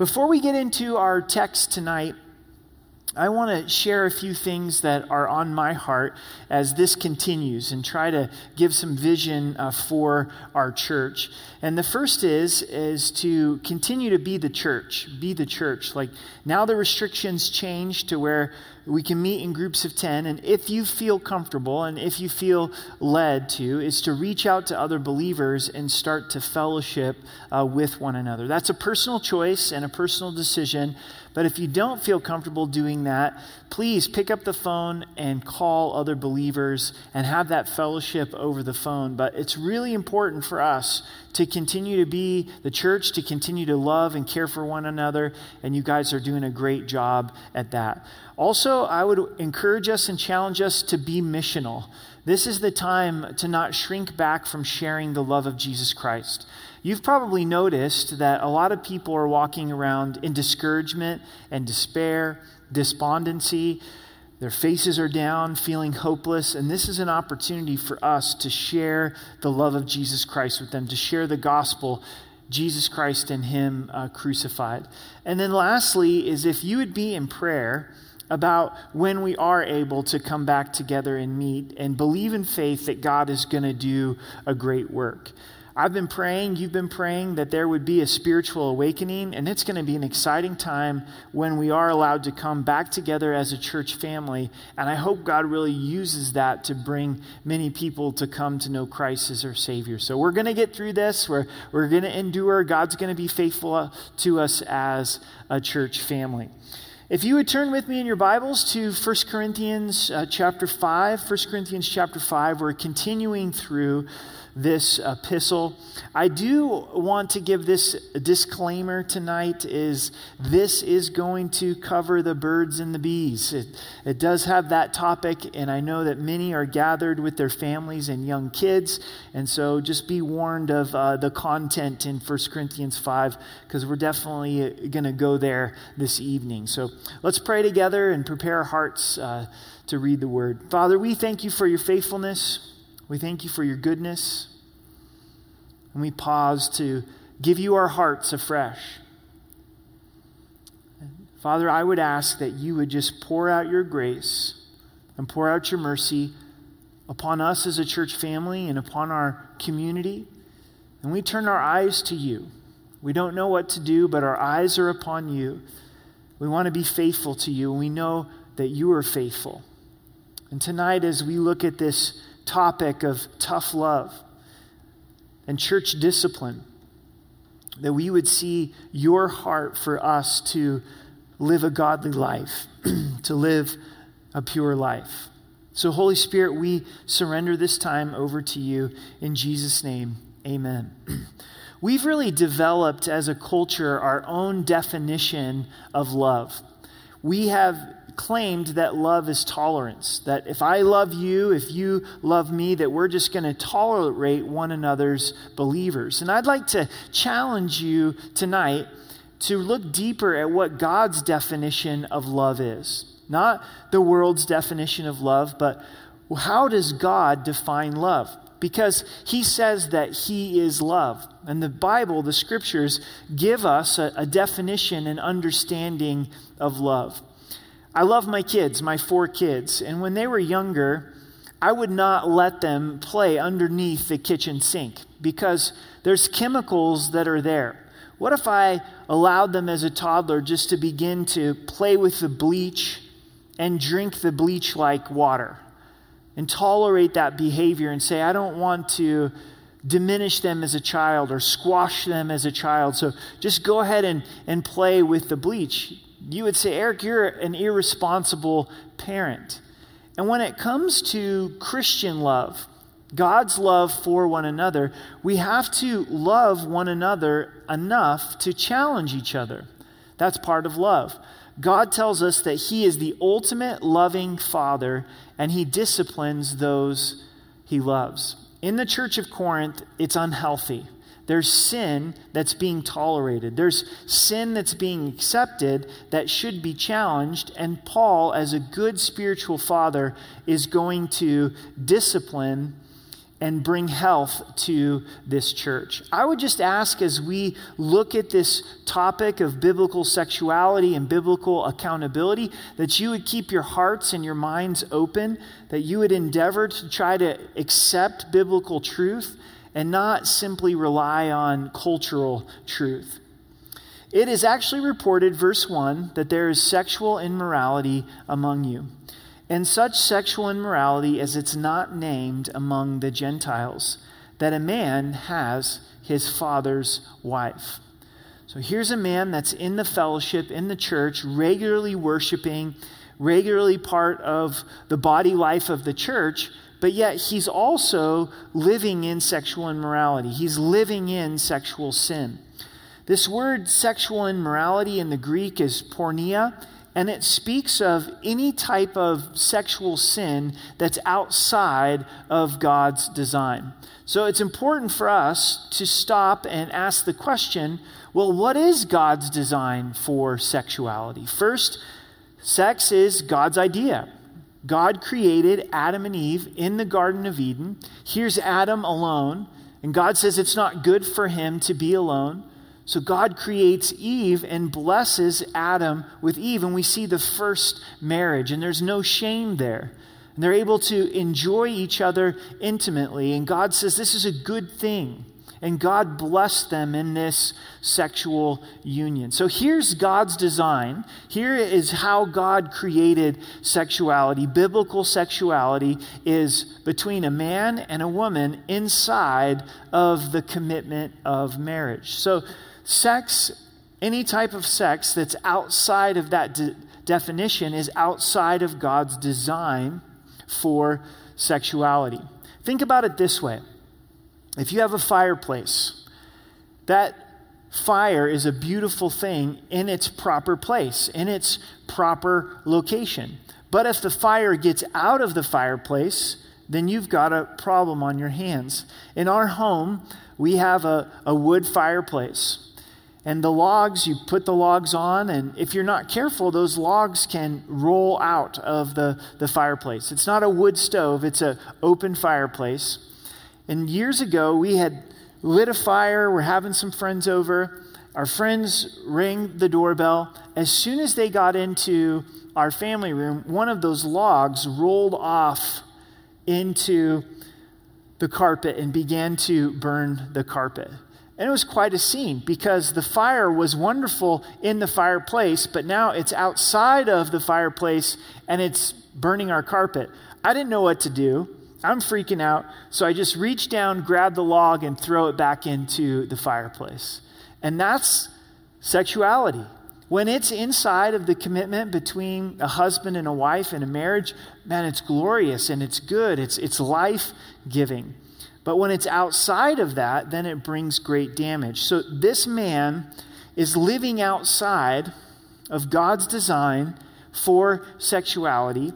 Before we get into our text tonight, I want to share a few things that are on my heart as this continues and try to give some vision uh, for our church. And the first is is to continue to be the church, be the church. Like now the restrictions change to where we can meet in groups of 10 and if you feel comfortable and if you feel led to is to reach out to other believers and start to fellowship uh, with one another. That's a personal choice and a personal decision. But if you don't feel comfortable doing that, please pick up the phone and call other believers and have that fellowship over the phone. But it's really important for us to continue to be the church, to continue to love and care for one another. And you guys are doing a great job at that. Also, I would encourage us and challenge us to be missional. This is the time to not shrink back from sharing the love of Jesus Christ. You've probably noticed that a lot of people are walking around in discouragement and despair, despondency. Their faces are down, feeling hopeless. And this is an opportunity for us to share the love of Jesus Christ with them, to share the gospel, Jesus Christ and Him uh, crucified. And then lastly, is if you would be in prayer about when we are able to come back together and meet and believe in faith that God is going to do a great work. I've been praying, you've been praying that there would be a spiritual awakening, and it's going to be an exciting time when we are allowed to come back together as a church family. And I hope God really uses that to bring many people to come to know Christ as our Savior. So we're going to get through this, we're, we're going to endure. God's going to be faithful to us as a church family. If you would turn with me in your Bibles to 1 Corinthians uh, chapter 5, 1 Corinthians chapter 5, we're continuing through this epistle. I do want to give this disclaimer tonight is this is going to cover the birds and the bees. It, it does have that topic, and I know that many are gathered with their families and young kids, and so just be warned of uh, the content in 1 Corinthians 5 because we're definitely going to go there this evening. So let's pray together and prepare our hearts uh, to read the word. Father, we thank you for your faithfulness. We thank you for your goodness. And we pause to give you our hearts afresh. Father, I would ask that you would just pour out your grace and pour out your mercy upon us as a church family and upon our community. And we turn our eyes to you. We don't know what to do, but our eyes are upon you. We want to be faithful to you, and we know that you are faithful. And tonight, as we look at this topic of tough love and church discipline, that we would see your heart for us to live a godly life, to live a pure life. So, Holy Spirit, we surrender this time over to you in Jesus' name. Amen. We've really developed as a culture our own definition of love. We have claimed that love is tolerance. That if I love you, if you love me, that we're just going to tolerate one another's believers. And I'd like to challenge you tonight to look deeper at what God's definition of love is. Not the world's definition of love, but how does God define love? Because he says that he is love. And the Bible, the scriptures, give us a, a definition and understanding of love. I love my kids, my four kids, and when they were younger, I would not let them play underneath the kitchen sink because there's chemicals that are there. What if I allowed them as a toddler just to begin to play with the bleach and drink the bleach like water and tolerate that behavior and say, I don't want to diminish them as a child or squash them as a child. So just go ahead and, and play with the bleach you would say, Eric, you're an irresponsible parent. And when it comes to Christian love, God's love for one another, we have to love one another enough to challenge each other. That's part of love. God tells us that He is the ultimate loving Father and He disciplines those He loves. In the church of Corinth, it's unhealthy. There's sin that's being tolerated. There's sin that's being accepted that should be challenged. And Paul, as a good spiritual father, is going to discipline and bring health to this church. I would just ask as we look at this topic of biblical sexuality and biblical accountability that you would keep your hearts and your minds open, that you would endeavor to try to accept biblical truth and not simply rely on cultural truth. It is actually reported, verse 1, that there is sexual immorality among you and such sexual immorality as it's not named among the Gentiles, that a man has his father's wife. So here's a man that's in the fellowship, in the church, regularly worshiping, regularly part of the body life of the church, but yet he's also living in sexual immorality. He's living in sexual sin. This word sexual immorality in the Greek is porneia and it speaks of any type of sexual sin that's outside of God's design. So it's important for us to stop and ask the question well, what is God's design for sexuality? First, sex is God's idea. God created Adam and Eve in the Garden of Eden. Here's Adam alone, and God says it's not good for him to be alone. So God creates Eve and blesses Adam with Eve, and we see the first marriage, and there's no shame there. And they're able to enjoy each other intimately, and God says this is a good thing. And God blessed them in this sexual union. So here's God's design. Here is how God created sexuality. Biblical sexuality is between a man and a woman inside of the commitment of marriage. So Sex, any type of sex that's outside of that de- definition, is outside of God's design for sexuality. Think about it this way if you have a fireplace, that fire is a beautiful thing in its proper place, in its proper location. But if the fire gets out of the fireplace, then you've got a problem on your hands. In our home, we have a, a wood fireplace. And the logs, you put the logs on, and if you're not careful, those logs can roll out of the, the fireplace. It's not a wood stove, it's an open fireplace. And years ago, we had lit a fire, we're having some friends over. Our friends rang the doorbell. As soon as they got into our family room, one of those logs rolled off into the carpet and began to burn the carpet. And it was quite a scene because the fire was wonderful in the fireplace, but now it's outside of the fireplace and it's burning our carpet. I didn't know what to do. I'm freaking out. So I just reach down, grab the log, and throw it back into the fireplace. And that's sexuality. When it's inside of the commitment between a husband and a wife in a marriage, man, it's glorious and it's good. It's, it's life giving. But when it's outside of that, then it brings great damage. So this man is living outside of God's design for sexuality,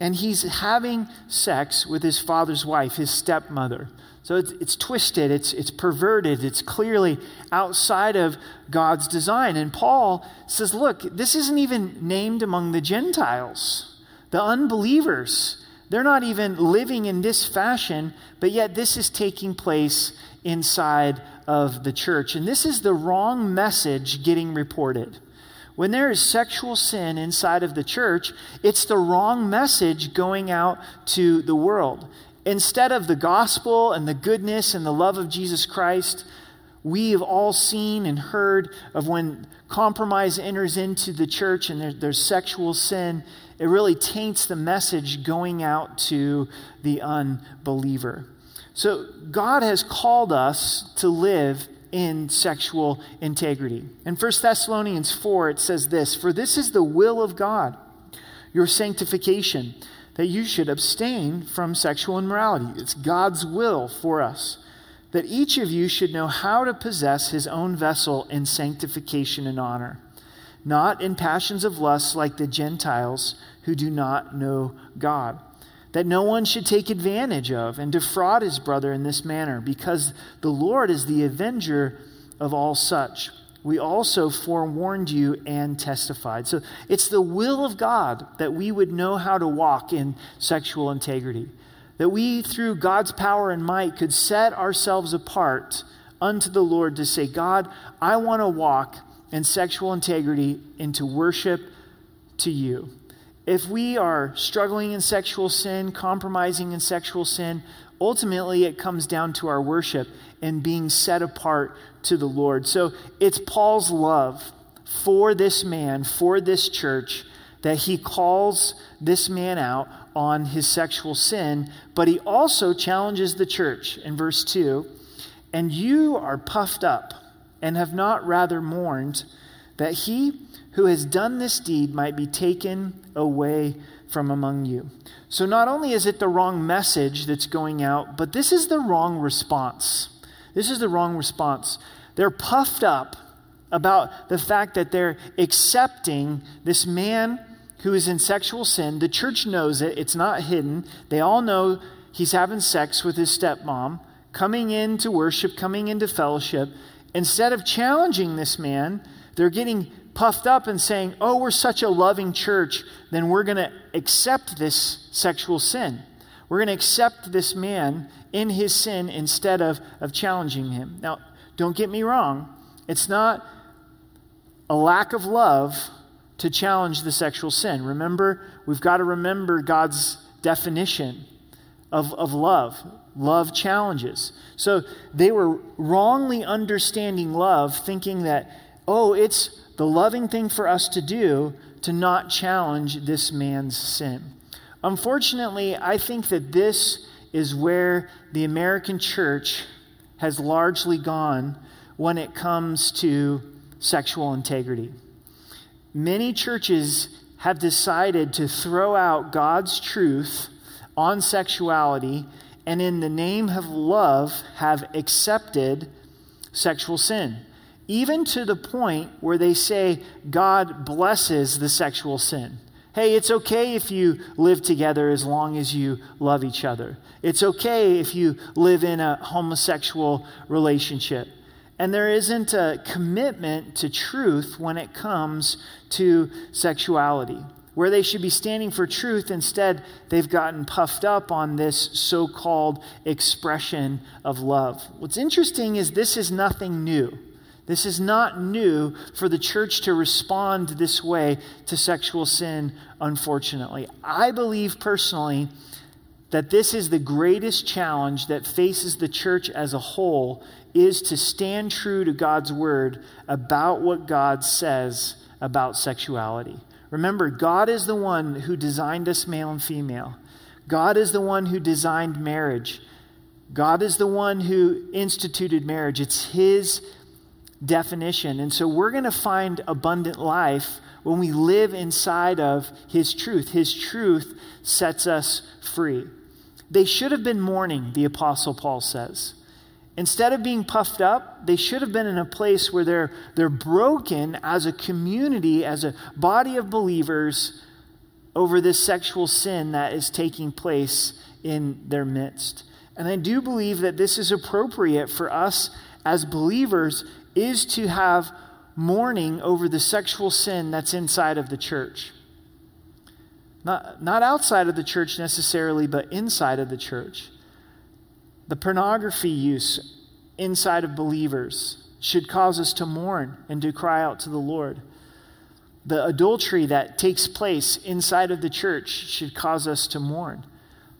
and he's having sex with his father's wife, his stepmother. So it's, it's twisted, it's, it's perverted, it's clearly outside of God's design. And Paul says, look, this isn't even named among the Gentiles, the unbelievers. They're not even living in this fashion, but yet this is taking place inside of the church. And this is the wrong message getting reported. When there is sexual sin inside of the church, it's the wrong message going out to the world. Instead of the gospel and the goodness and the love of Jesus Christ, we have all seen and heard of when compromise enters into the church and there, there's sexual sin it really taints the message going out to the unbeliever. So, God has called us to live in sexual integrity. In 1 Thessalonians 4, it says this For this is the will of God, your sanctification, that you should abstain from sexual immorality. It's God's will for us, that each of you should know how to possess his own vessel in sanctification and honor not in passions of lust like the Gentiles who do not know God. That no one should take advantage of and defraud his brother in this manner, because the Lord is the avenger of all such. We also forewarned you and testified. So it's the will of God that we would know how to walk in sexual integrity. that we, through God's power and might, could set ourselves apart unto the Lord to say, God, I want to walk in sexual integrity into worship to you. If we are struggling in sexual sin, compromising in sexual sin, ultimately it comes down to our worship and being set apart to the Lord. So it's Paul's love for this man, for this church, that he calls this man out on his sexual sin, but he also challenges the church in verse 2 and you are puffed up and have not rather mourned that he who has done this deed might be taken away from among you. So, not only is it the wrong message that's going out, but this is the wrong response. This is the wrong response. They're puffed up about the fact that they're accepting this man who is in sexual sin. The church knows it, it's not hidden. They all know he's having sex with his stepmom, coming into worship, coming into fellowship. Instead of challenging this man, they're getting puffed up and saying, Oh, we're such a loving church, then we're going to accept this sexual sin. We're going to accept this man in his sin instead of, of challenging him. Now, don't get me wrong. It's not a lack of love to challenge the sexual sin. Remember, we've got to remember God's definition of, of love. Love challenges. So they were wrongly understanding love, thinking that, oh, it's the loving thing for us to do to not challenge this man's sin. Unfortunately, I think that this is where the American church has largely gone when it comes to sexual integrity. Many churches have decided to throw out God's truth on sexuality and, in the name of love, have accepted sexual sin even to the point where they say God blesses the sexual sin. Hey, it's okay if you live together as long as you love each other. It's okay if you live in a homosexual relationship. And there isn't a commitment to truth when it comes to sexuality. Where they should be standing for truth, instead, they've gotten puffed up on this so called expression of love. What's interesting is this is nothing new. This is not new for the church to respond this way to sexual sin, unfortunately. I believe personally that this is the greatest challenge that faces the church as a whole is to stand true to God's word about what God says about sexuality. Remember, God is the one who designed us male and female. God is the one who designed marriage. God is the one who instituted marriage. It's his definition. And so we're going to find abundant life when we live inside of His truth. His truth sets us free. They should have been mourning, the Apostle Paul says. Instead of being puffed up, they should have been in a place where they're, they're broken as a community, as a body of believers over this sexual sin that is taking place in their midst. And I do believe that this is appropriate for us as believers is to have mourning over the sexual sin that's inside of the church. Not, not outside of the church necessarily, but inside of the church. The pornography use inside of believers should cause us to mourn and to cry out to the Lord. The adultery that takes place inside of the church should cause us to mourn.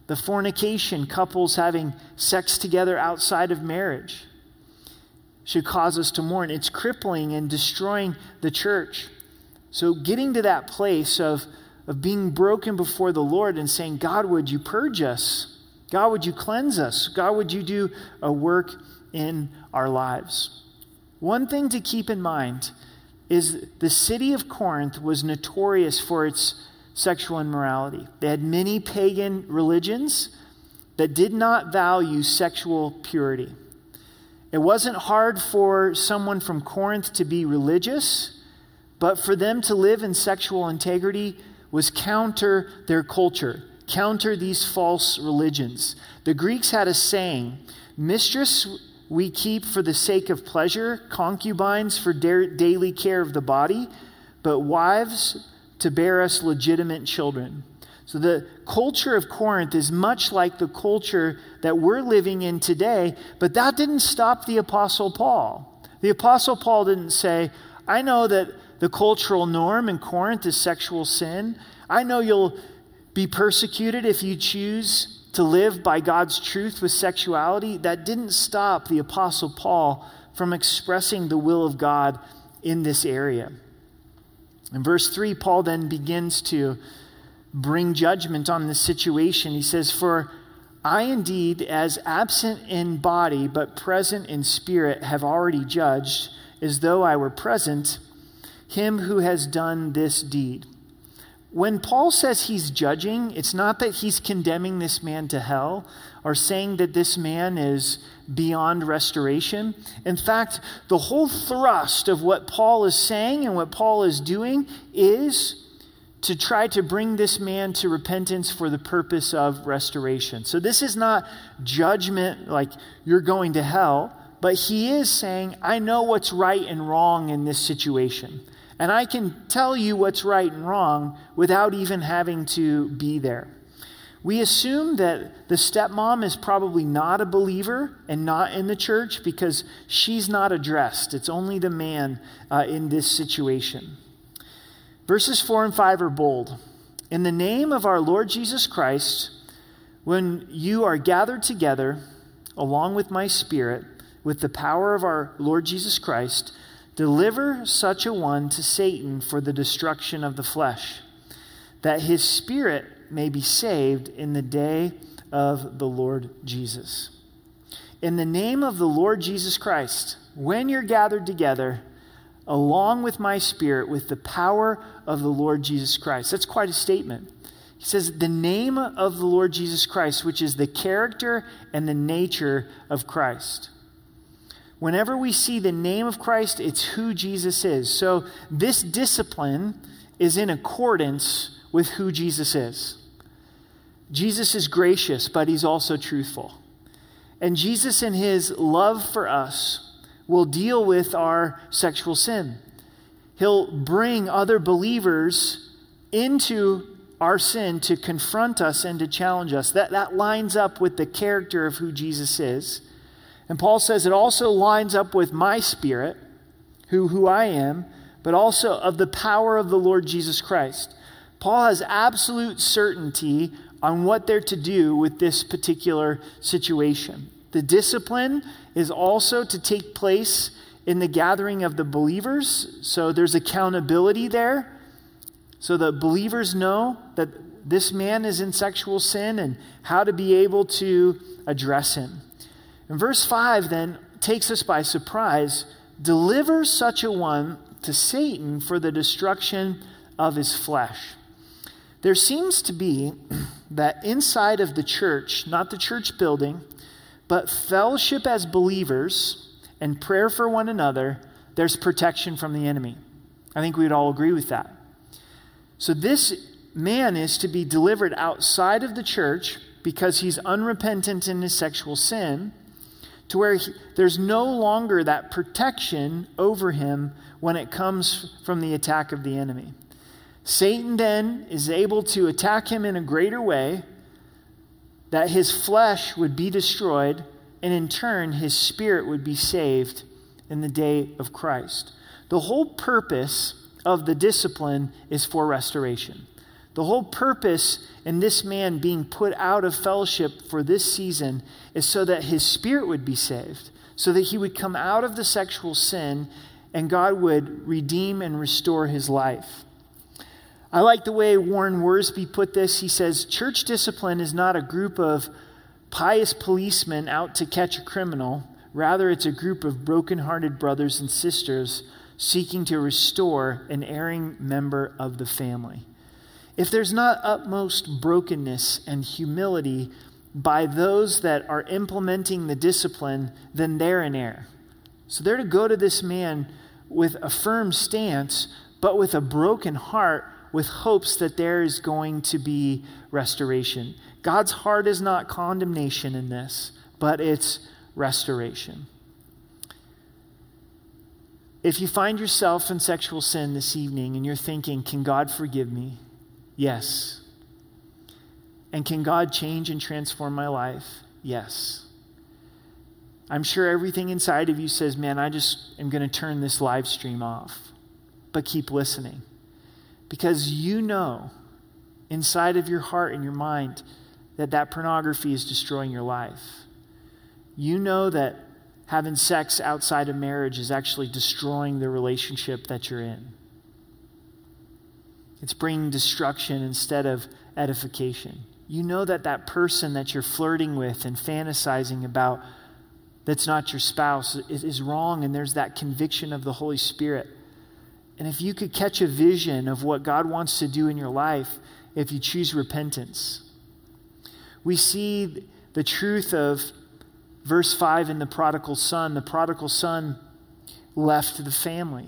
The fornication, couples having sex together outside of marriage, should cause us to mourn. It's crippling and destroying the church. So, getting to that place of, of being broken before the Lord and saying, God, would you purge us? God, would you cleanse us? God, would you do a work in our lives? One thing to keep in mind is the city of Corinth was notorious for its sexual immorality. They had many pagan religions that did not value sexual purity. It wasn't hard for someone from Corinth to be religious, but for them to live in sexual integrity was counter their culture, counter these false religions. The Greeks had a saying Mistress we keep for the sake of pleasure, concubines for da- daily care of the body, but wives to bear us legitimate children. So the culture of Corinth is much like the culture that we're living in today, but that didn't stop the Apostle Paul. The Apostle Paul didn't say, I know that the cultural norm in Corinth is sexual sin. I know you'll be persecuted if you choose to live by God's truth with sexuality. That didn't stop the Apostle Paul from expressing the will of God in this area. In verse 3, Paul then begins to bring judgment on this situation. He says, For I indeed, as absent in body but present in spirit, have already judged, as though I were present, him who has done this deed. When Paul says he's judging, it's not that he's condemning this man to hell or saying that this man is beyond restoration. In fact, the whole thrust of what Paul is saying and what Paul is doing is to try to bring this man to repentance for the purpose of restoration. So this is not judgment like you're going to hell, but he is saying, I know what's right and wrong in this situation. And I can tell you what's right and wrong without even having to be there. We assume that the stepmom is probably not a believer and not in the church because she's not addressed. It's only the man uh, in this situation. Verses 4 and 5 are bold. In the name of our Lord Jesus Christ, when you are gathered together, along with my spirit, with the power of our Lord Jesus Christ, deliver such a one to Satan for the destruction of the flesh, that his spirit may be saved in the day of the Lord Jesus. In the name of the Lord Jesus Christ, when you're gathered together, along with my spirit, with the power of the Lord Jesus Christ. That's quite a statement. He says, the name of the Lord Jesus Christ, which is the character and the nature of Christ. Whenever we see the name of Christ, it's who Jesus is. So this discipline is in accordance with who Jesus is. Jesus is gracious, but he's also truthful. And Jesus, in his love for us, will deal with our sexual sin. He'll bring other believers into our sin to confront us and to challenge us. That, that lines up with the character of who Jesus is. And Paul says it also lines up with my spirit, who, who I am, but also of the power of the Lord Jesus Christ. Paul has absolute certainty on what they're to do with this particular situation. The discipline is also to take place in the gathering of the believers. So there's accountability there. So the believers know that this man is in sexual sin and how to be able to address him. And verse 5 then takes us by surprise delivers such a one to Satan for the destruction of his flesh. There seems to be that inside of the church, not the church building, but fellowship as believers and prayer for one another, there's protection from the enemy. I think we'd all agree with that. So this man is to be delivered outside of the church because he's unrepentant in his sexual sin, to where he, there's no longer that protection over him when it comes from the attack of the enemy. Satan then is able to attack him in a greater way that his flesh would be destroyed, and in turn, his spirit would be saved in the day of Christ. The whole purpose of the discipline is for restoration. The whole purpose in this man being put out of fellowship for this season is so that his spirit would be saved, so that he would come out of the sexual sin and God would redeem and restore his life. I like the way Warren Wiersbe put this. He says, Church discipline is not a group of pious policemen out to catch a criminal. Rather, it's a group of broken-hearted brothers and sisters seeking to restore an erring member of the family. If there's not utmost brokenness and humility by those that are implementing the discipline, then they're in error. So they're to go to this man with a firm stance, but with a broken heart with hopes that there is going to be restoration. God's heart is not condemnation in this, but it's restoration. If you find yourself in sexual sin this evening and you're thinking, can God forgive me? Yes. And can God change and transform my life? Yes. I'm sure everything inside of you says, man, I just am going to turn this live stream off. But keep listening. Because you know inside of your heart and your mind that that pornography is destroying your life. You know that having sex outside of marriage is actually destroying the relationship that you're in. It's bringing destruction instead of edification. You know that that person that you're flirting with and fantasizing about that's not your spouse is, is wrong, and there's that conviction of the Holy Spirit. And if you could catch a vision of what God wants to do in your life, if you choose repentance, we see the truth of verse 5 in the prodigal son. The prodigal son left the family,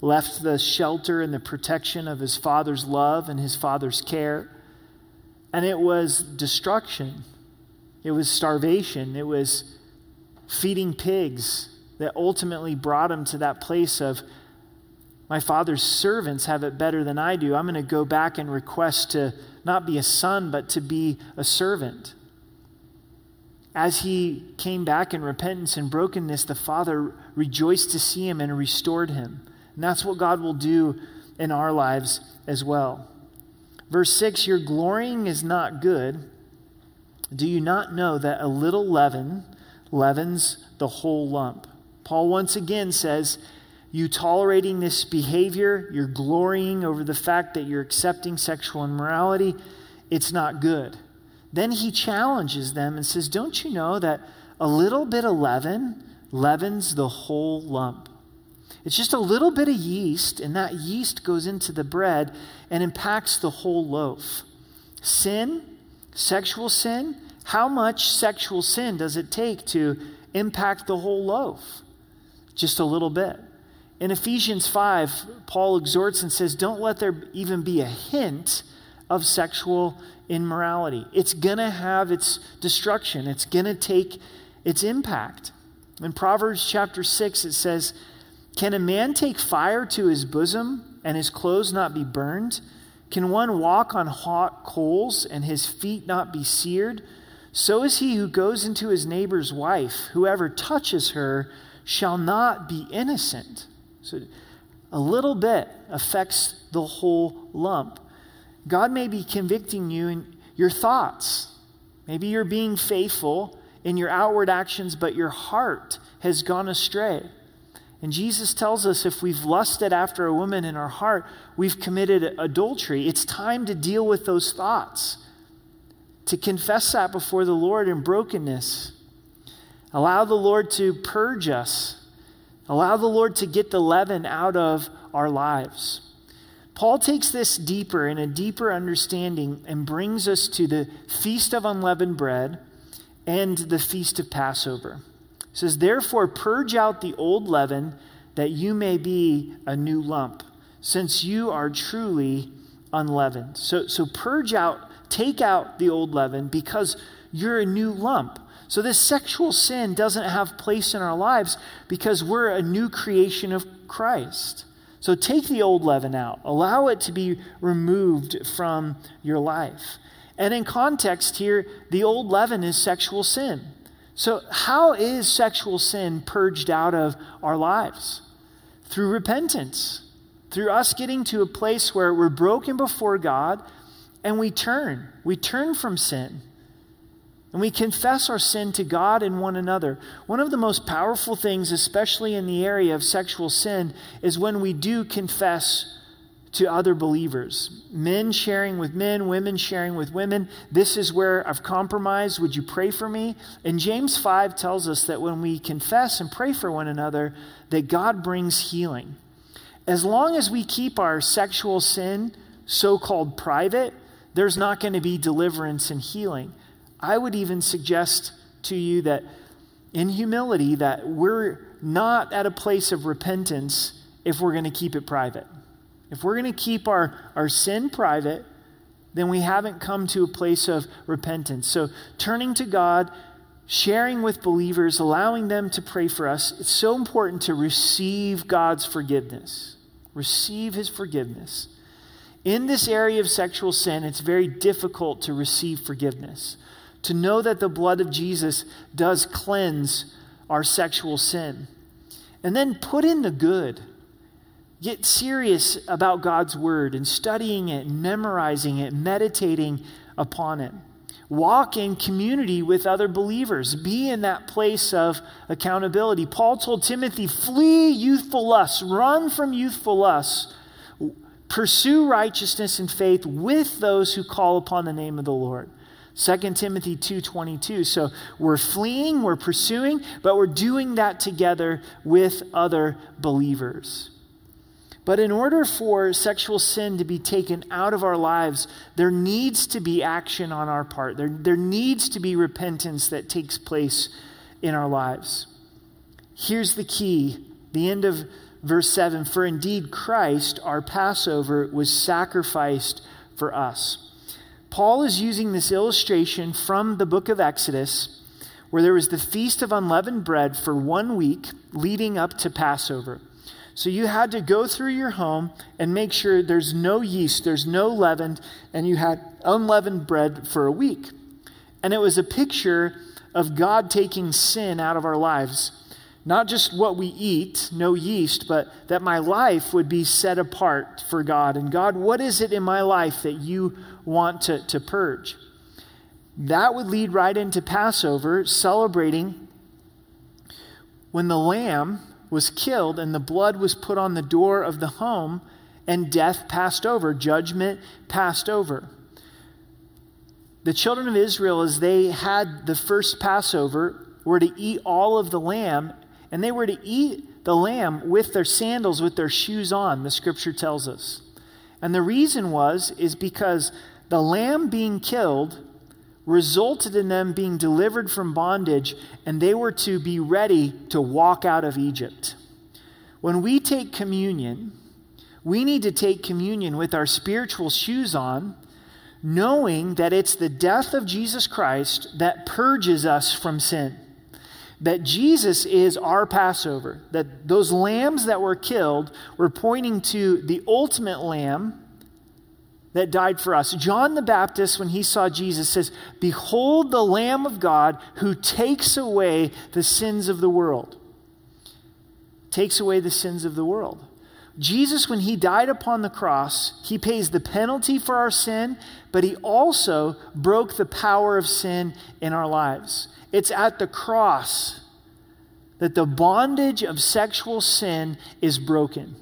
left the shelter and the protection of his father's love and his father's care. And it was destruction, it was starvation, it was feeding pigs that ultimately brought him to that place of my father's servants have it better than I do. I'm going to go back and request to not be a son, but to be a servant. As he came back in repentance and brokenness, the father rejoiced to see him and restored him. And that's what God will do in our lives as well. Verse 6 Your glorying is not good. Do you not know that a little leaven leavens the whole lump. Paul once again says, You tolerating this behavior, you're glorying over the fact that you're accepting sexual immorality, it's not good. Then he challenges them and says, Don't you know that a little bit of leaven leavens the whole lump? It's just a little bit of yeast, and that yeast goes into the bread and impacts the whole loaf. Sin, sexual sin, how much sexual sin does it take to impact the whole loaf? Just a little bit. In Ephesians 5, Paul exhorts and says, Don't let there even be a hint of sexual immorality. It's going to have its destruction, it's going to take its impact. In Proverbs chapter 6, it says, Can a man take fire to his bosom and his clothes not be burned? Can one walk on hot coals and his feet not be seared? So is he who goes into his neighbor's wife. Whoever touches her shall not be innocent. So a little bit affects the whole lump. God may be convicting you in your thoughts. Maybe you're being faithful in your outward actions, but your heart has gone astray. And Jesus tells us if we've lusted after a woman in our heart, we've committed adultery. It's time to deal with those thoughts to confess that before the Lord in brokenness. Allow the Lord to purge us. Allow the Lord to get the leaven out of our lives. Paul takes this deeper in a deeper understanding and brings us to the Feast of Unleavened Bread and the Feast of Passover. He says, Therefore, purge out the old leaven that you may be a new lump, since you are truly unleavened. So, so purge out Take out the old leaven because you're a new lump. So, this sexual sin doesn't have place in our lives because we're a new creation of Christ. So, take the old leaven out, allow it to be removed from your life. And in context here, the old leaven is sexual sin. So, how is sexual sin purged out of our lives? Through repentance, through us getting to a place where we're broken before God and we turn. We turn from sin. And we confess our sin to God and one another. One of the most powerful things, especially in the area of sexual sin, is when we do confess to other believers. Men sharing with men, women sharing with women. This is where I've compromised. Would you pray for me? And James 5 tells us that when we confess and pray for one another, that God brings healing. As long as we keep our sexual sin so called private, there's not going to be deliverance and healing. I would even suggest to you that in humility that we're not at a place of repentance if we're going to keep it private. If we're going to keep our, our sin private, then we haven't come to a place of repentance. So turning to God, sharing with believers, allowing them to pray for us, it's so important to receive God's forgiveness. Receive his forgiveness. In this area of sexual sin, it's very difficult to receive forgiveness, to know that the blood of Jesus does cleanse our sexual sin. And then put in the good. Get serious about God's word and studying it, memorizing it, meditating upon it. Walk in community with other believers. Be in that place of accountability. Paul told Timothy, flee youthful lusts, run from youthful lusts, pursue righteousness and faith with those who call upon the name of the Lord. 2 Timothy 2:22. So we're fleeing, we're pursuing, but we're doing that together with other believers. But in order for sexual sin to be taken out of our lives, there needs to be action on our part. There, there needs to be repentance that takes place in our lives. Here's the key the end of verse 7 For indeed Christ, our Passover, was sacrificed for us. Paul is using this illustration from the book of Exodus, where there was the Feast of Unleavened Bread for one week leading up to Passover. So you had to go through your home and make sure there's no yeast, there's no leaven, and you had unleavened bread for a week. And it was a picture of God taking sin out of our lives. Not just what we eat, no yeast, but that my life would be set apart for God. And God, what is it in my life that you want to, to purge? That would lead right into Passover, celebrating when the lamb was killed and the blood was put on the door of the home and death passed over, judgment passed over. The children of Israel, as they had the first Passover, were to eat all of the lamb and they were to eat the lamb with their sandals, with their shoes on, the scripture tells us. And the reason was, is because the lamb being killed resulted in them being delivered from bondage, and they were to be ready to walk out of Egypt. When we take communion, we need to take communion with our spiritual shoes on, knowing that it's the death of Jesus Christ that purges us from sin that Jesus is our Passover, that those lambs that were killed were pointing to the ultimate lamb that died for us. John the Baptist, when he saw Jesus, says, Behold the Lamb of God who takes away the sins of the world. Takes away the sins of the world. Jesus, when he died upon the cross, he pays the penalty for our sin, but he also broke the power of sin in our lives. It's at the cross that the bondage of sexual sin is broken.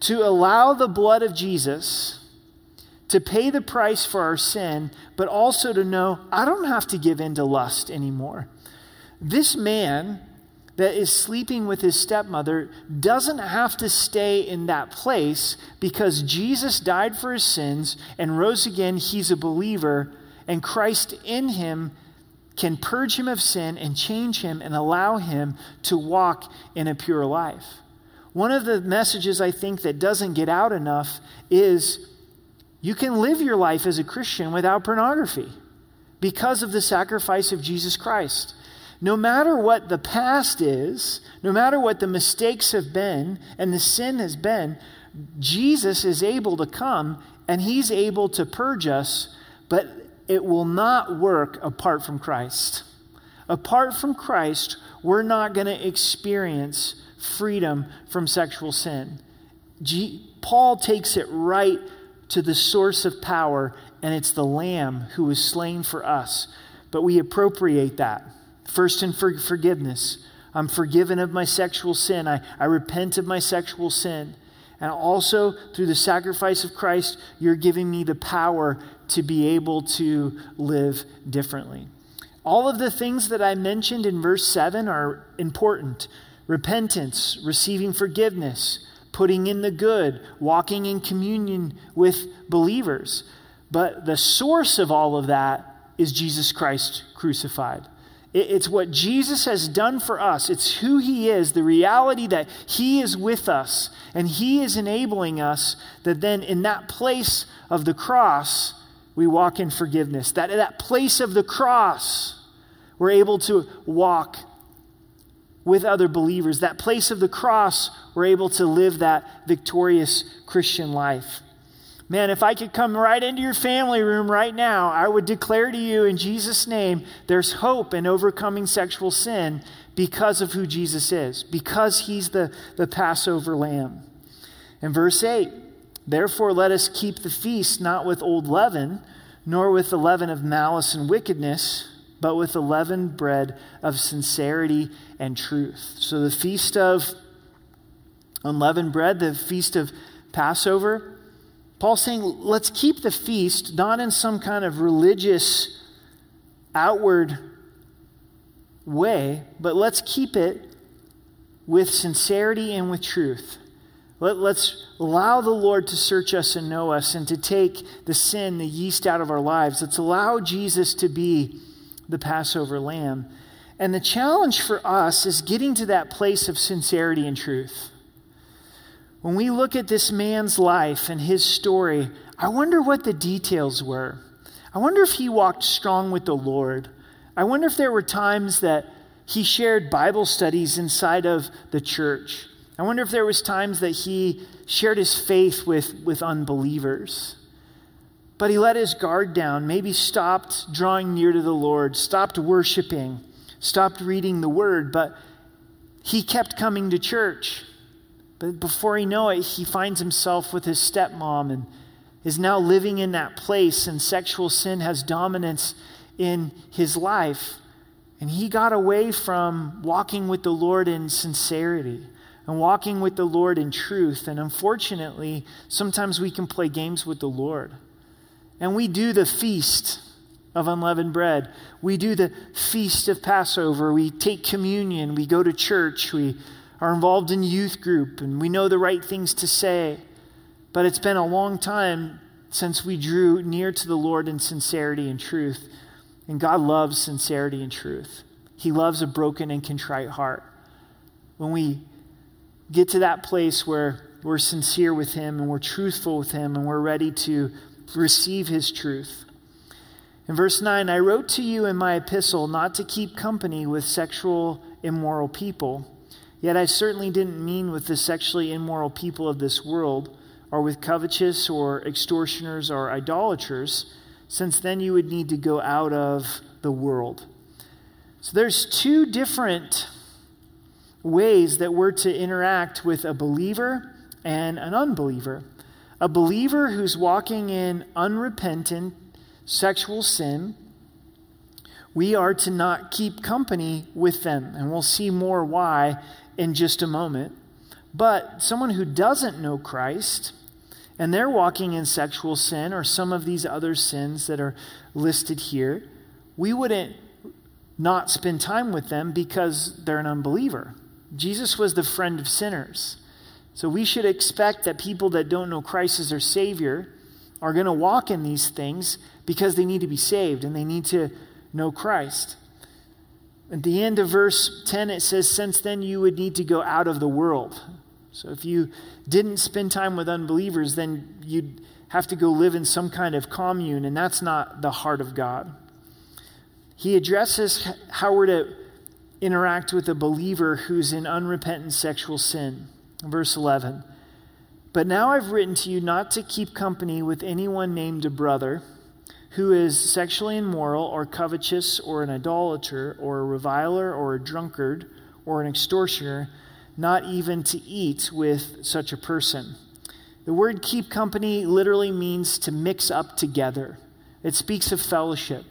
To allow the blood of Jesus to pay the price for our sin, but also to know I don't have to give in to lust anymore. This man that is sleeping with his stepmother doesn't have to stay in that place because Jesus died for his sins and rose again. He's a believer, and Christ in him can purge him of sin and change him and allow him to walk in a pure life. One of the messages I think that doesn't get out enough is you can live your life as a Christian without pornography because of the sacrifice of Jesus Christ. No matter what the past is, no matter what the mistakes have been and the sin has been, Jesus is able to come and he's able to purge us, but it will not work apart from Christ. Apart from Christ, we're not going to experience freedom from sexual sin. G- Paul takes it right to the source of power, and it's the Lamb who was slain for us. But we appropriate that. First in for- forgiveness. I'm forgiven of my sexual sin. I, I repent of my sexual sin. And also, through the sacrifice of Christ, you're giving me the power to be able to live differently. All of the things that I mentioned in verse 7 are important repentance, receiving forgiveness, putting in the good, walking in communion with believers. But the source of all of that is Jesus Christ crucified. It's what Jesus has done for us. It's who He is, the reality that He is with us and He is enabling us that then in that place of the cross, we walk in forgiveness. That, that place of the cross, we're able to walk with other believers. That place of the cross, we're able to live that victorious Christian life. Man, if I could come right into your family room right now, I would declare to you in Jesus' name there's hope in overcoming sexual sin because of who Jesus is, because he's the, the Passover lamb. In verse 8, therefore let us keep the feast not with old leaven, nor with the leaven of malice and wickedness, but with the leavened bread of sincerity and truth. So the feast of unleavened bread, the feast of Passover, Paul's saying, let's keep the feast not in some kind of religious, outward way, but let's keep it with sincerity and with truth. Let, us allow the Lord to search us and know us and to take the sin, the yeast out of our lives. Let's allow Jesus to be the Passover lamb. And the challenge for us is getting to that place of sincerity and truth. When we look at this man's life and his story, I wonder what the details were. I wonder if he walked strong with the Lord. I wonder if there were times that he shared Bible studies inside of the church. I wonder if there was times that he shared his faith with, with unbelievers. But he let his guard down, maybe stopped drawing near to the Lord, stopped worshiping, stopped reading the word, but he kept coming to church. But before he know it, he finds himself with his stepmom and is now living in that place, and sexual sin has dominance in his life. And he got away from walking with the Lord in sincerity and walking with the Lord in truth. And unfortunately, sometimes we can play games with the Lord. And we do the feast of unleavened bread. We do the feast of Passover. We take communion. We go to church. We are involved in youth group and we know the right things to say. But it's been a long time since we drew near to the Lord in sincerity and truth. And God loves sincerity and truth. He loves a broken and contrite heart. When we get to that place where we're sincere with Him and we're truthful with Him and we're ready to receive His truth. In verse 9, I wrote to you in my epistle not to keep company with sexual immoral people Yet I certainly didn't mean with the sexually immoral people of this world, or with covetous or extortioners or idolaters, since then you would need to go out of the world. So there's two different ways that we're to interact with a believer and an unbeliever. A believer who's walking in unrepentant sexual sin, we are to not keep company with them. And we'll see more why in just a moment. But someone who doesn't know Christ and they're walking in sexual sin or some of these other sins that are listed here, we wouldn't not spend time with them because they're an unbeliever. Jesus was the friend of sinners. So we should expect that people that don't know Christ as their Savior are going to walk in these things because they need to be saved and they need to know Christ. At the end of verse 10, it says, Since then you would need to go out of the world. So if you didn't spend time with unbelievers, then you'd have to go live in some kind of commune, and that's not the heart of God. He addresses how we're to interact with a believer who's in unrepentant sexual sin. Verse 11. But now I've written to you not to keep company with anyone named a brother who is sexually immoral or covetous or an idolater or a reviler or a drunkard or an extortioner, not even to eat with such a person. The word keep company literally means to mix up together, it speaks of fellowship.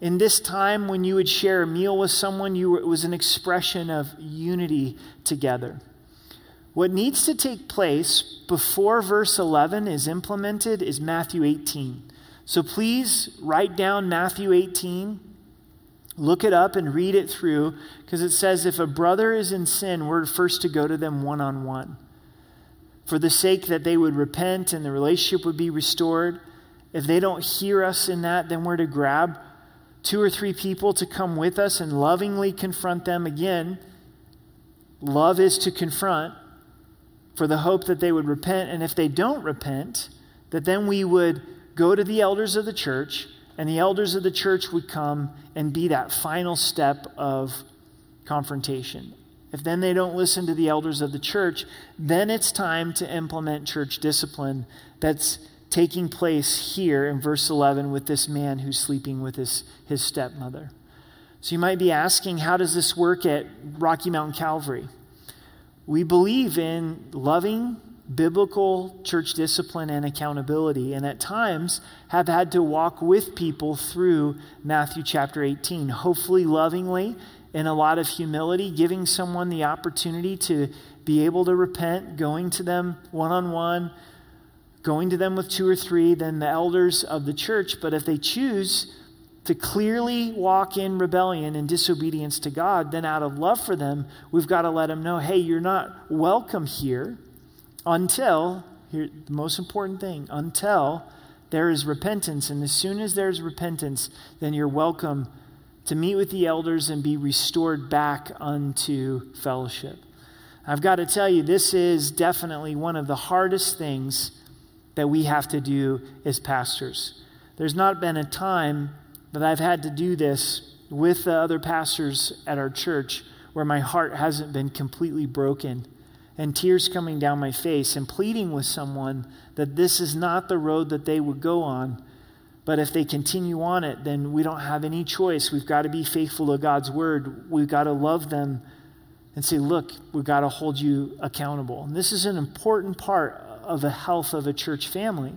In this time when you would share a meal with someone, you were, it was an expression of unity together. What needs to take place before verse 11 is implemented is Matthew 18. So please write down Matthew 18. Look it up and read it through because it says if a brother is in sin, we're first to go to them one on one. For the sake that they would repent and the relationship would be restored. If they don't hear us in that, then we're to grab two or three people to come with us and lovingly confront them again. Love is to confront for the hope that they would repent. And if they don't repent, that then we would go to the elders of the church, and the elders of the church would come and be that final step of confrontation. if then they don't listen to the elders of the church, then it's time to implement church discipline that's taking place here in verse 11 with this man who's sleeping with his, his stepmother. So you might be asking, how does this work at Rocky Mountain Calvary? We believe in loving biblical church discipline and accountability, and at times have had to walk with people through Matthew chapter 18, hopefully lovingly in a lot of humility, giving someone the opportunity to be able to repent, going to them one on one, going to them with two or three, then the elders of the church. But if they choose to clearly walk in rebellion and disobedience to God, then out of love for them, we've got to let them know hey, you're not welcome here until, here, the most important thing, until there is repentance. And as soon as there's repentance, then you're welcome to meet with the elders and be restored back unto fellowship. I've got to tell you, this is definitely one of the hardest things that we have to do as pastors. There's not been a time that I've had to do this with the other pastors at our church where my heart hasn't been completely broken and tears coming down my face and pleading with someone that this is not the road that they would go on. But if they continue on it, then we don't have any choice. We've got to be faithful to God's word. We've got to love them and say, look, we've got to hold you accountable. And this is an important part of the health of a church family.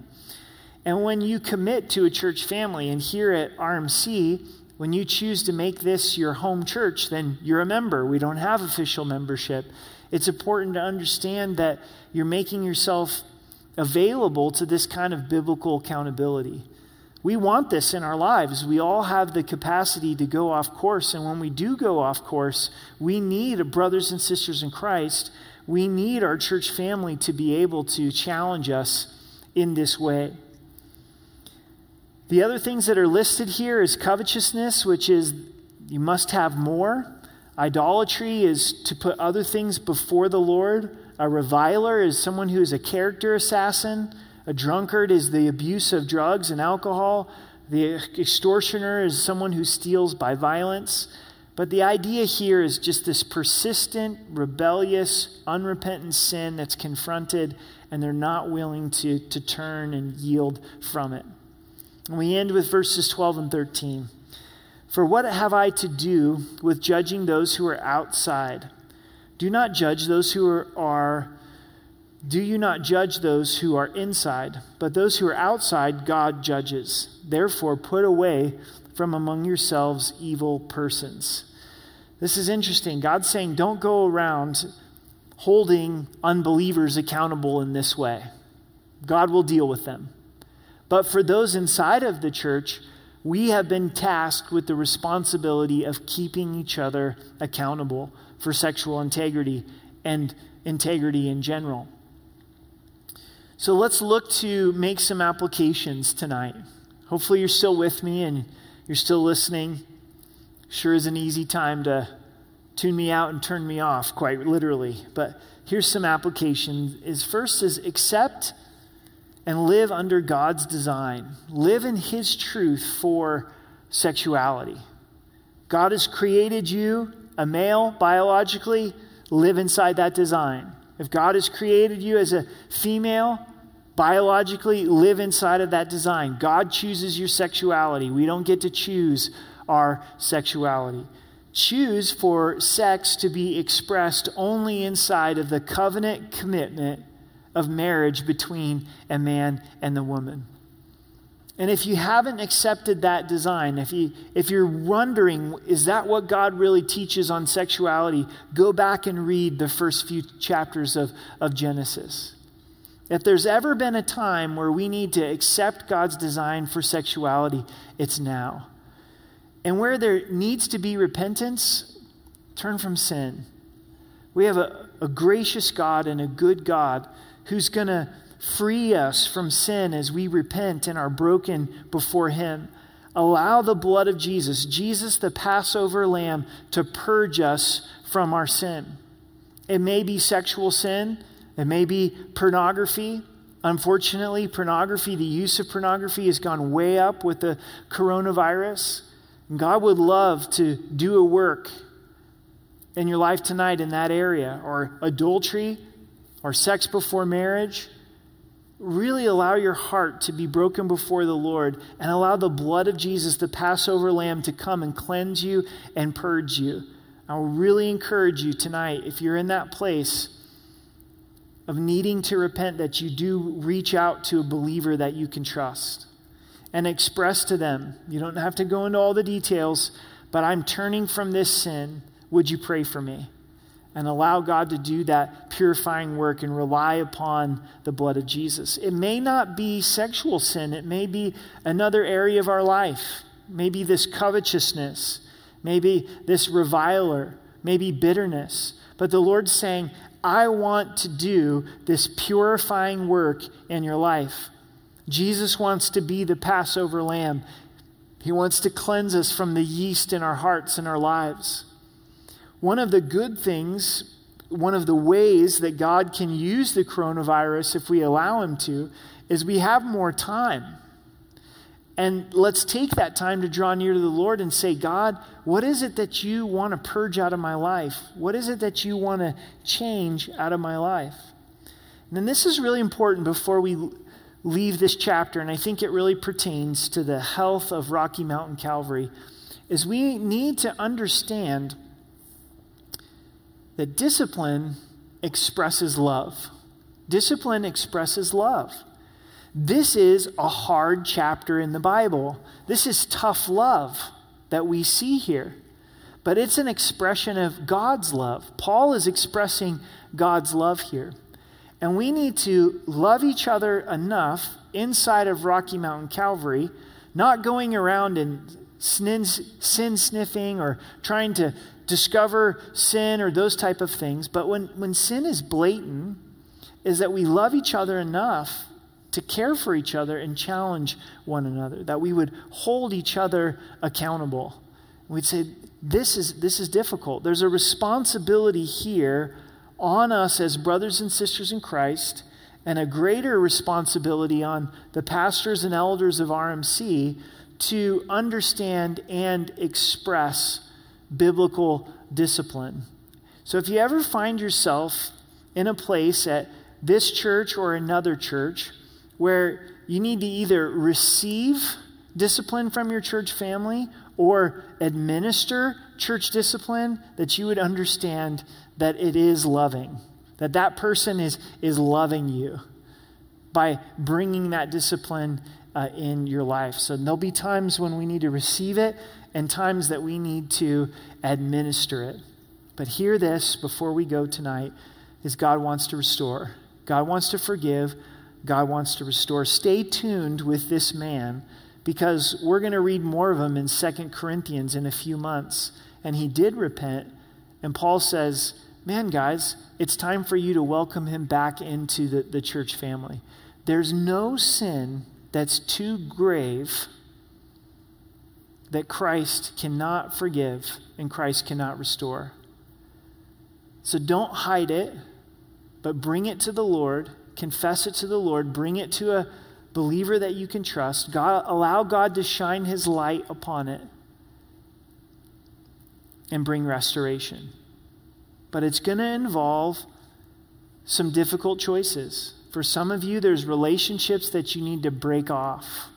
And when you commit to a church family, and here at RMC, when you choose to make this your home church, then you're a member. We don't have official membership. It's important to understand that you're making yourself available to this kind of biblical accountability. We want this in our lives. We all have the capacity to go off course. And when we do go off course, we need brothers and sisters in Christ. We need our church family to be able to challenge us in this way. The other things that are listed here is covetousness, which is you must have more. Idolatry is to put other things before the Lord. A reviler is someone who is a character assassin. A drunkard is the abuse of drugs and alcohol. The extortioner is someone who steals by violence. But the idea here is just this persistent, rebellious, unrepentant sin that's confronted, and they're not willing to, to turn and yield from it. And we end with verses 12 and 13. For what have I to do with judging those who are outside? Do not judge those who are, are do you not judge those who are inside, but those who are outside God judges. Therefore put away from among yourselves evil persons. This is interesting. God's saying don't go around holding unbelievers accountable in this way. God will deal with them. But for those inside of the church, we have been tasked with the responsibility of keeping each other accountable for sexual integrity and integrity in general. So let's look to make some applications tonight. Hopefully, you're still with me and you're still listening. Sure is an easy time to tune me out and turn me off, quite literally. But here's some applications. Is first is accept and live under God's design. Live in His truth for sexuality. God has created you a male biologically, live inside that design. If God has created you as a female, biologically live inside of that design. God chooses your sexuality. We don't get to choose our sexuality. Choose for sex to be expressed only inside of the covenant commitment of marriage between a man and the woman. And if you haven't accepted that design, if, you, if you're wondering, is that what God really teaches on sexuality? Go back and read the first few chapters of, of Genesis. If there's ever been a time where we need to accept God's design for sexuality, it's now. And where there needs to be repentance, turn from sin. We have a, a gracious God and a good God who's going to free us from sin as we repent and are broken before Him. Allow the blood of Jesus, Jesus the Passover lamb, to purge us from our sin. It may be sexual sin, it may be pornography. Unfortunately, pornography, the use of pornography has gone way up with the coronavirus. God would love to do a work in your life tonight in that area, or adultery, or sex before marriage, really allow your heart to be broken before the Lord and allow the blood of Jesus, the Passover lamb, to come and cleanse you and purge you. I'll really encourage you tonight, if you're in that place of needing to repent, that you do reach out to a believer that you can trust and express to them. You don't have to go into all the details, but I'm turning from this sin. Would you pray for me? And allow God to do that purifying work and rely upon the blood of Jesus. It may not be sexual sin, it may be another area of our life. Maybe this covetousness, maybe this reviler, maybe bitterness. But the Lord's saying, I want to do this purifying work in your life. Jesus wants to be the Passover lamb. He wants to cleanse us from the yeast in our hearts and our lives. One of the good things, one of the ways that God can use the coronavirus, if we allow Him to, is we have more time. And let's take that time to draw near to the Lord and say, God, what is it that you want to purge out of my life? What is it that you want to change out of my life? And this is really important before we leave this chapter, and I think it really pertains to the health of Rocky Mountain Calvary, is we need to understand that discipline expresses love. Discipline expresses love. This is a hard chapter in the Bible. This is tough love that we see here. But it's an expression of God's love. Paul is expressing God's love here. And we need to love each other enough inside of Rocky Mountain Calvary, not going around and sin, sniffing or trying to discover sin or those type of things. But when, when sin is blatant, is that we love each other enough to care for each other and challenge one another, that we would hold each other accountable. We'd say, this is, this is difficult. There's a responsibility here on us as brothers and sisters in Christ, and a greater responsibility on the pastors and elders of RMC to understand and express biblical discipline. So if you ever find yourself in a place at this church or another church where you need to either receive discipline from your church family or administer church discipline, that you would understand that it is loving, that that person is, is loving you by bringing that discipline uh, in your life. So there'll be times when we need to receive it and times that we need to administer it. But hear this before we go tonight is God wants to restore. God wants to forgive. God wants to restore. Stay tuned with this man because we're going to read more of him in Second Corinthians in a few months. And he did repent. And Paul says, Man, guys, it's time for you to welcome him back into the, the church family. There's no sin that's too grave that Christ cannot forgive and Christ cannot restore. So don't hide it, but bring it to the Lord confess it to the Lord, bring it to a believer that you can trust. God, allow God to shine his light upon it and bring restoration. But it's going to involve some difficult choices. For some of you, there's relationships that you need to break off.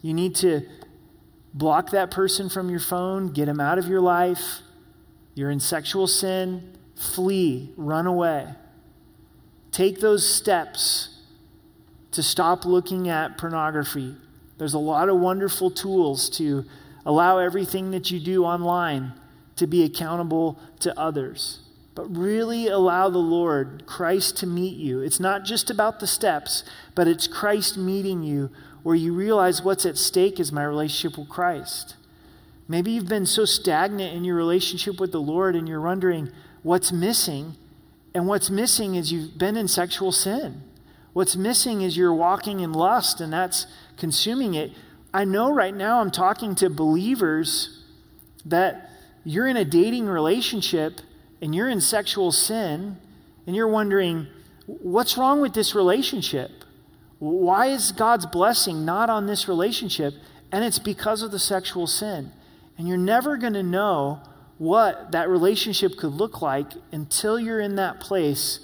You need to block that person from your phone, get him out of your life. You're in sexual sin, flee, run away. Take those steps to stop looking at pornography. There's a lot of wonderful tools to allow everything that you do online to be accountable to others. But really allow the Lord, Christ, to meet you. It's not just about the steps, but it's Christ meeting you where you realize what's at stake is my relationship with Christ. Maybe you've been so stagnant in your relationship with the Lord and you're wondering what's missing. And what's missing is you've been in sexual sin. What's missing is you're walking in lust and that's consuming it. I know right now I'm talking to believers that you're in a dating relationship and you're in sexual sin and you're wondering, what's wrong with this relationship? Why is God's blessing not on this relationship? And it's because of the sexual sin. And you're never going to know what that relationship could look like until you're in that place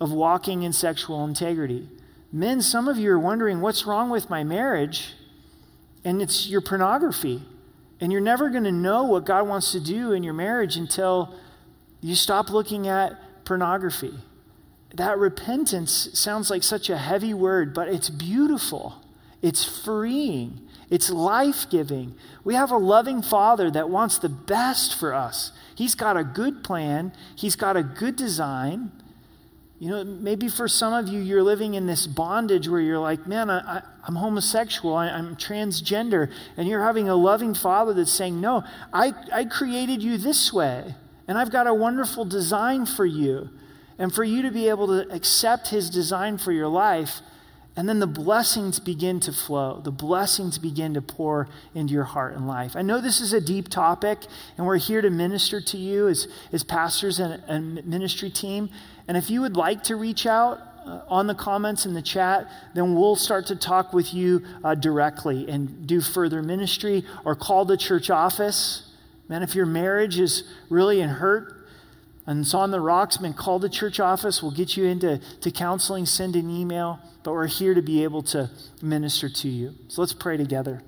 of walking in sexual integrity. Men, some of you are wondering what's wrong with my marriage, and it's your pornography. And you're never going to know what God wants to do in your marriage until you stop looking at pornography. That repentance sounds like such a heavy word, but it's beautiful. It's freeing. It's life giving. We have a loving Father that wants the best for us. He's got a good plan, He's got a good design. You know, maybe for some of you, you're living in this bondage where you're like, man, I, am homosexual, I, am transgender, and you're having a loving father that's saying, no, I, I created you this way, and I've got a wonderful design for you. And for you to be able to accept his design for your life, and then the blessings begin to flow. The blessings begin to pour into your heart and life. I know this is a deep topic, and we're here to minister to you as, as pastors and, and ministry team. And if you would like to reach out uh, on the comments in the chat, then we'll start to talk with you uh, directly and do further ministry or call the church office. Man, if your marriage is really in hurt, and it's on the rocks, man, call the church office. We'll get you into to counseling, send an email but we're here to be able to minister to you. So let's pray together.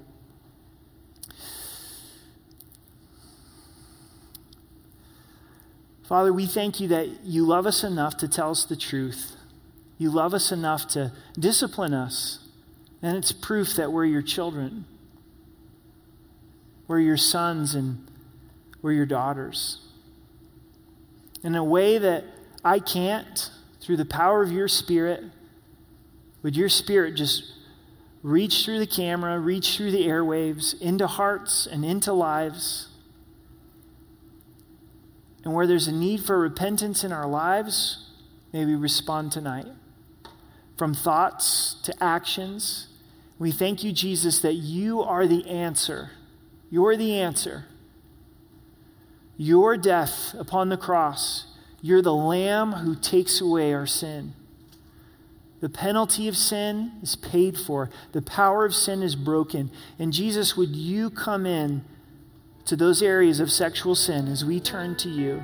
Father, we thank you that you love us enough to tell us the truth. You love us enough to discipline us. And it's proof that we're your children. We're your sons and we're your daughters. In a way that I can't, through the power of your Spirit, would your spirit just reach through the camera, reach through the airwaves, into hearts and into lives? And where there's a need for repentance in our lives, may we respond tonight. From thoughts to actions, we thank you, Jesus, that you are the answer. You're the answer. Your death upon the cross, you're the Lamb who takes away our sin. The penalty of sin is paid for. The power of sin is broken. And Jesus, would you come in to those areas of sexual sin as we turn to you?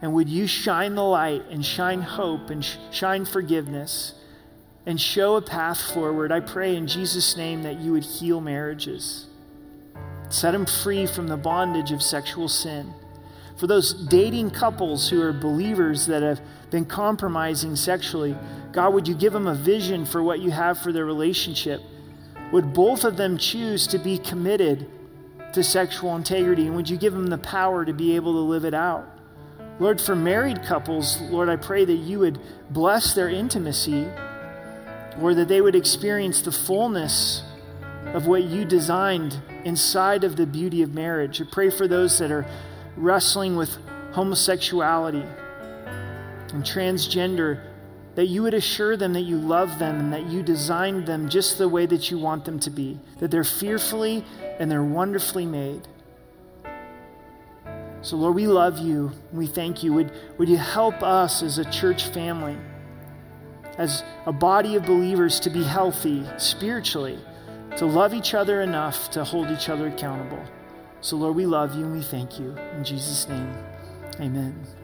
And would you shine the light and shine hope and sh- shine forgiveness and show a path forward? I pray in Jesus' name that you would heal marriages, set them free from the bondage of sexual sin. For those dating couples who are believers that have been compromising sexually, God, would you give them a vision for what you have for their relationship? Would both of them choose to be committed to sexual integrity? And would you give them the power to be able to live it out? Lord, for married couples, Lord, I pray that you would bless their intimacy, or that they would experience the fullness of what you designed inside of the beauty of marriage. I pray for those that are wrestling with homosexuality and transgender that you would assure them that you love them and that you designed them just the way that you want them to be, that they're fearfully and they're wonderfully made. So, Lord, we love you. We thank you. Would, would you help us as a church family, as a body of believers, to be healthy spiritually, to love each other enough to hold each other accountable? So, Lord, we love you and we thank you. In Jesus' name, amen.